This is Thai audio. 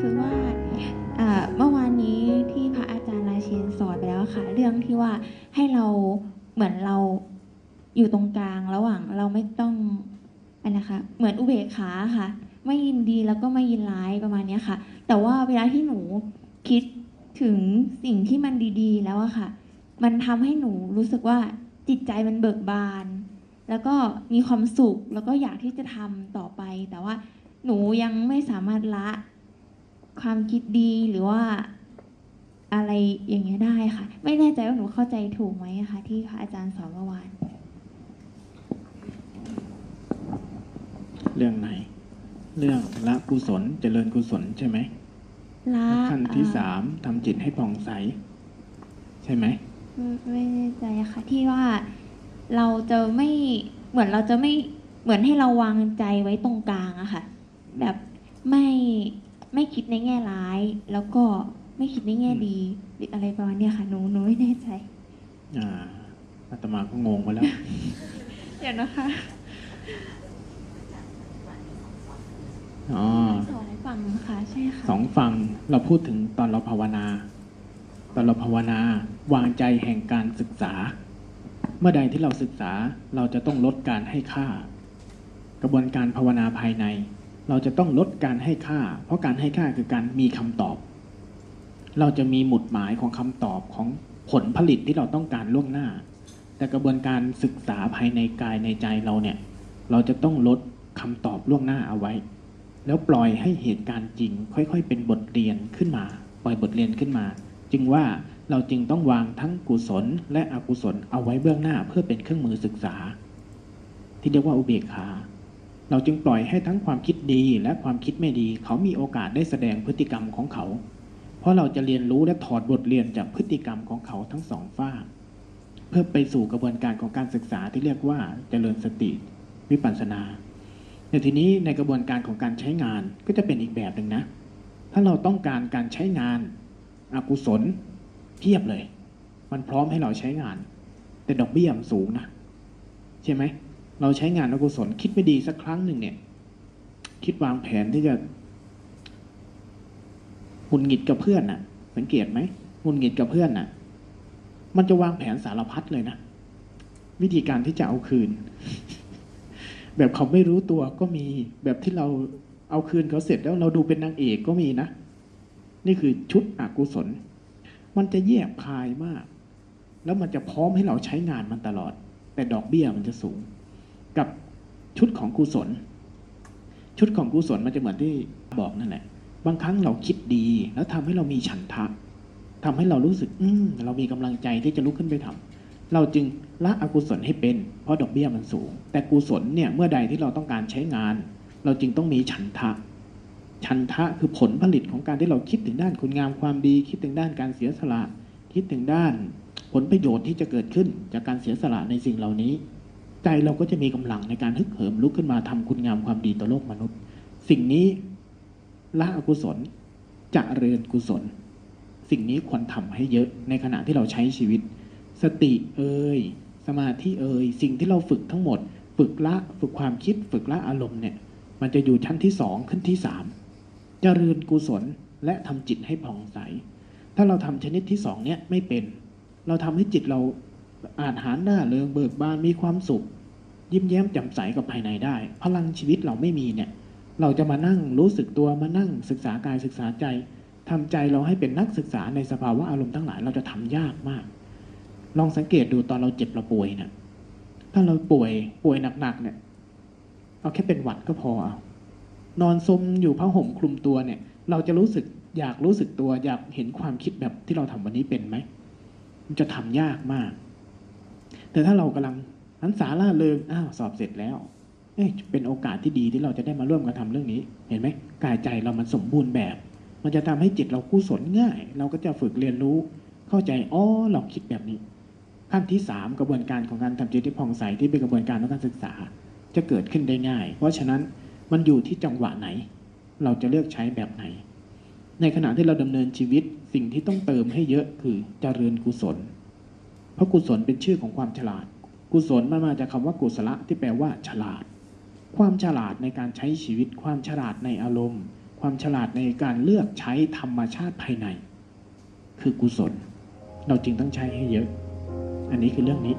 คือว่าเมื่อวานนี้ที่พระอาจารย์ราเชนสอนไปแล้วค่ะ เรื่องที่ว่าให้เราเหมือนเราอยู่ตรงกลางระหว่างเราไม่ต้องอันนะคะ เหมือนอุเบกขาค่ะ ไม่ยินดีแล้วก็ไม่ยินร้ายประมาณนี้ค่ะ แต่ว่าเวลาที่หนูคิดถึงสิ่งที่มันดีๆ แล้วอะค่ะ มันทำให้หนูรู้สึกว่าจิตใจมันเบิกบาน แล้วก็มีความสุขแล้วก็อยากที่จะทำต่อไป แต่ว่าหนูยังไม่สามารถละ ความคิดดีหรือว่าอะไรอย่างเงี้ยได้ค่ะ ไม่แน่ใจว่าหนูเข้าใจถูกไหมอะคะที่พระอาจารย์สอนเมื่อวาน เรื่องไหน เรื่องละกุศลเจริญกุศลใช่ไหมละขั้นที่เอ่อสามทำจิตให้ผ่องใส ใช่ไหมไม่ไม่แน่ใจอะค่ะที่ว่าเราจะไม่เหมือนเราจะไม่เหมือนให้เราวางใจไว้ตรงกลางอะค่ะ แบบไม่ ไม่คิดในแง่ร้าย แล้วก็ไม่คิดในแง่ดีหรืออะไรประมาณเนี้ยค่ะหนูหนูไม่แน่ใจ อ่าอาตมาก็งงไปแล้ว เดี๋ยวนะคะอ๋อสองฝั่งค่ะใช่ค่ะสองฝั่งเราพูดถึงตอนเราภาวนา ตอนเราภาวนาวางใจแห่งการศึกษา เมื่อใดที่เราศึกษาเราจะต้องลดการให้ค่า กระบวนการภาวนาภายใน เราจะต้องลดการให้ค่า เพราะการให้ค่าคือการมีคำตอบ เราจะมีหมุดหมายของคำตอบของผลผลิตที่เราต้องการล่วงหน้า แต่กระบวนการศึกษาภายในกายในใจเราเนี่ย เราจะต้องลดคำตอบล่วงหน้าเอาไว้ แล้วปล่อยให้เหตุการณ์จริง ค่อย ๆ เป็นบทเรียนขึ้นมา ปล่อยบทเรียนขึ้นมา จึงว่าเราจึงต้องวางทั้งกุศลและอกุศลเอาไว้เบื้องหน้าเพื่อเป็นเครื่องมือศึกษา ที่เรียกว่าอุเบกขา เราจึงปล่อยให้ทั้งความคิดดีและความคิดไม่ดี เขามีโอกาสได้แสดงพฤติกรรมของเขา เพราะเราจะเรียนรู้และถอดบทเรียนจากพฤติกรรมของเขาทั้งสองฝ้า เพื่อไปสู่กระบวนการของการศึกษาที่เรียกว่าเจริญสติวิปัสสนาในทีนี้ในกระบวนการของการใช้งานก็จะเป็นอีกแบบหนึ่งนะ ถ้าเราต้องการการใช้งานอากุศลเพียบเลย มันพร้อมให้เราใช้งาน แต่ดอกเบี้ยมสูงนะ ใช่ไหม เราใช้งานอกุศลคิดไม่ดีสักครั้งหนึ่งเนี่ย คิดวางแผนที่จะหงุนหงิดกับเพื่อนน่ะ สังเกตไหมหงุนหงิดกับเพื่อนน่ะ มันจะวางแผนสารพัดเลยนะวิธีการที่จะเอาคืน แบบเขาไม่รู้ตัวก็มี แบบที่เราเอาคืนเขาเสร็จแล้วเราดูเป็นนางเอกก็มีนะ นี่คือชุดอกุศล มันจะแยบคายมาก แล้วมันจะพร้อมให้เราใช้งานมันตลอด แต่ดอกเบี้ยมันจะสูง กับชุดของกุศล ชุดของกุศลมันจะเหมือนที่บอกนั่นแหละบางครั้งเราคิดดีแล้วทำให้เรามีฉันทะทำให้เรารู้สึก อืมเรามีกำลังใจที่จะลุกขึ้นไปทำเราจึงละอกุศลให้เป็น เพราะดอกเบี้ยมันสูง แต่กุศลเนี่ยเมื่อใดที่เราต้องการใช้งาน เราจึงต้องมีฉันทะ ฉันทะคือผลผลิตของการที่เราคิดถึงด้านคุณงามความดี คิดถึงด้านการเสียสละ คิดถึงด้านผลประโยชน์ที่จะเกิดขึ้นจากการเสียสละในสิ่งเหล่านี้ ใจเราก็จะมีกำลังในการฮึกเหิมลุกขึ้นมาทำคุณงามความดีต่อโลกมนุษย์ สิ่งนี้ละอกุศลจะเริญกุศล สิ่งนี้ควรทำให้เยอะในขณะที่เราใช้ชีวิต สติเอ่ยสมาธิเอ่ยสิ่งที่เราฝึกทั้งหมด ฝึกละฝึกความคิดฝึกละอารมณ์เนี่ย มันจะอยู่ชั้นที่สองขึ้นที่สามจเจริญกุศลและทำจิตให้ผ่องใส ถ้าเราทำชนิดที่สองเนี่ยไม่เป็น เราทำให้จิตเรา อาจหารหน้าเริงเบิกบานมีความสุข ยิ้มแย้มแจ่มใสกับภายในได้ พลังชีวิตเราไม่มีเนี่ย เราจะมานั่งรู้สึกตัวมานั่งศึกษากายศึกษาใจทำใจเราให้เป็นนักศึกษาในสภาวะอารมณ์ทั้งหลายเราจะทำยากมาก ลองสังเกตดูตอนเราเจ็บเราป่วยเนี่ยถ้าเราป่วยป่วยหนักๆเนี่ย เอาแค่เป็นหวัดก็พอเอานอนซมอยู่ผ้าห่มคลุมตัวเนี่ย เราจะรู้สึกอยากรู้สึกตัว อยากเห็นความคิดแบบที่เราทำวันนี้เป็นไหมมันจะทำยากมาก แต่ถ้าเรากำลังหันสาล่าเริงอ้าวสอบเสร็จแล้วเอ้ยเป็นโอกาสที่ดีที่เราจะได้มาร่วมกันทำเรื่องนี้ เห็นไหมกายใจเรามันสมบูรณ์แบบ มันจะทำให้จิตเรากุศลง่าย เราก็จะฝึกเรียนรู้ เข้าใจอ๋อเราคิดแบบนี้ ขั้นที่สามกระบวนการของการทำจิตที่ผ่องใสที่เป็นกระบวนการของการศึกษา จะเกิดขึ้นได้ง่าย เพราะฉะนั้นมันอยู่ที่จังหวะไหน เราจะเลือกใช้แบบไหน ในขณะที่เราดำเนินชีวิตสิ่งที่ต้องเติมให้เยอะคือเจริญกุศล เพราะกุศลเป็นชื่อของความฉลาด กุศลมันมาจากคำว่ากุศละที่แปลว่า ฉลาด ความฉลาดในการใช้ชีวิต ความฉลาดในอารมณ์ ความฉลาดในการเลือกใช้ธรรมชาติภายใน คือกุศล เราจึงต้องใช้ให้เยอะ อันนี้คือเรื่องนี้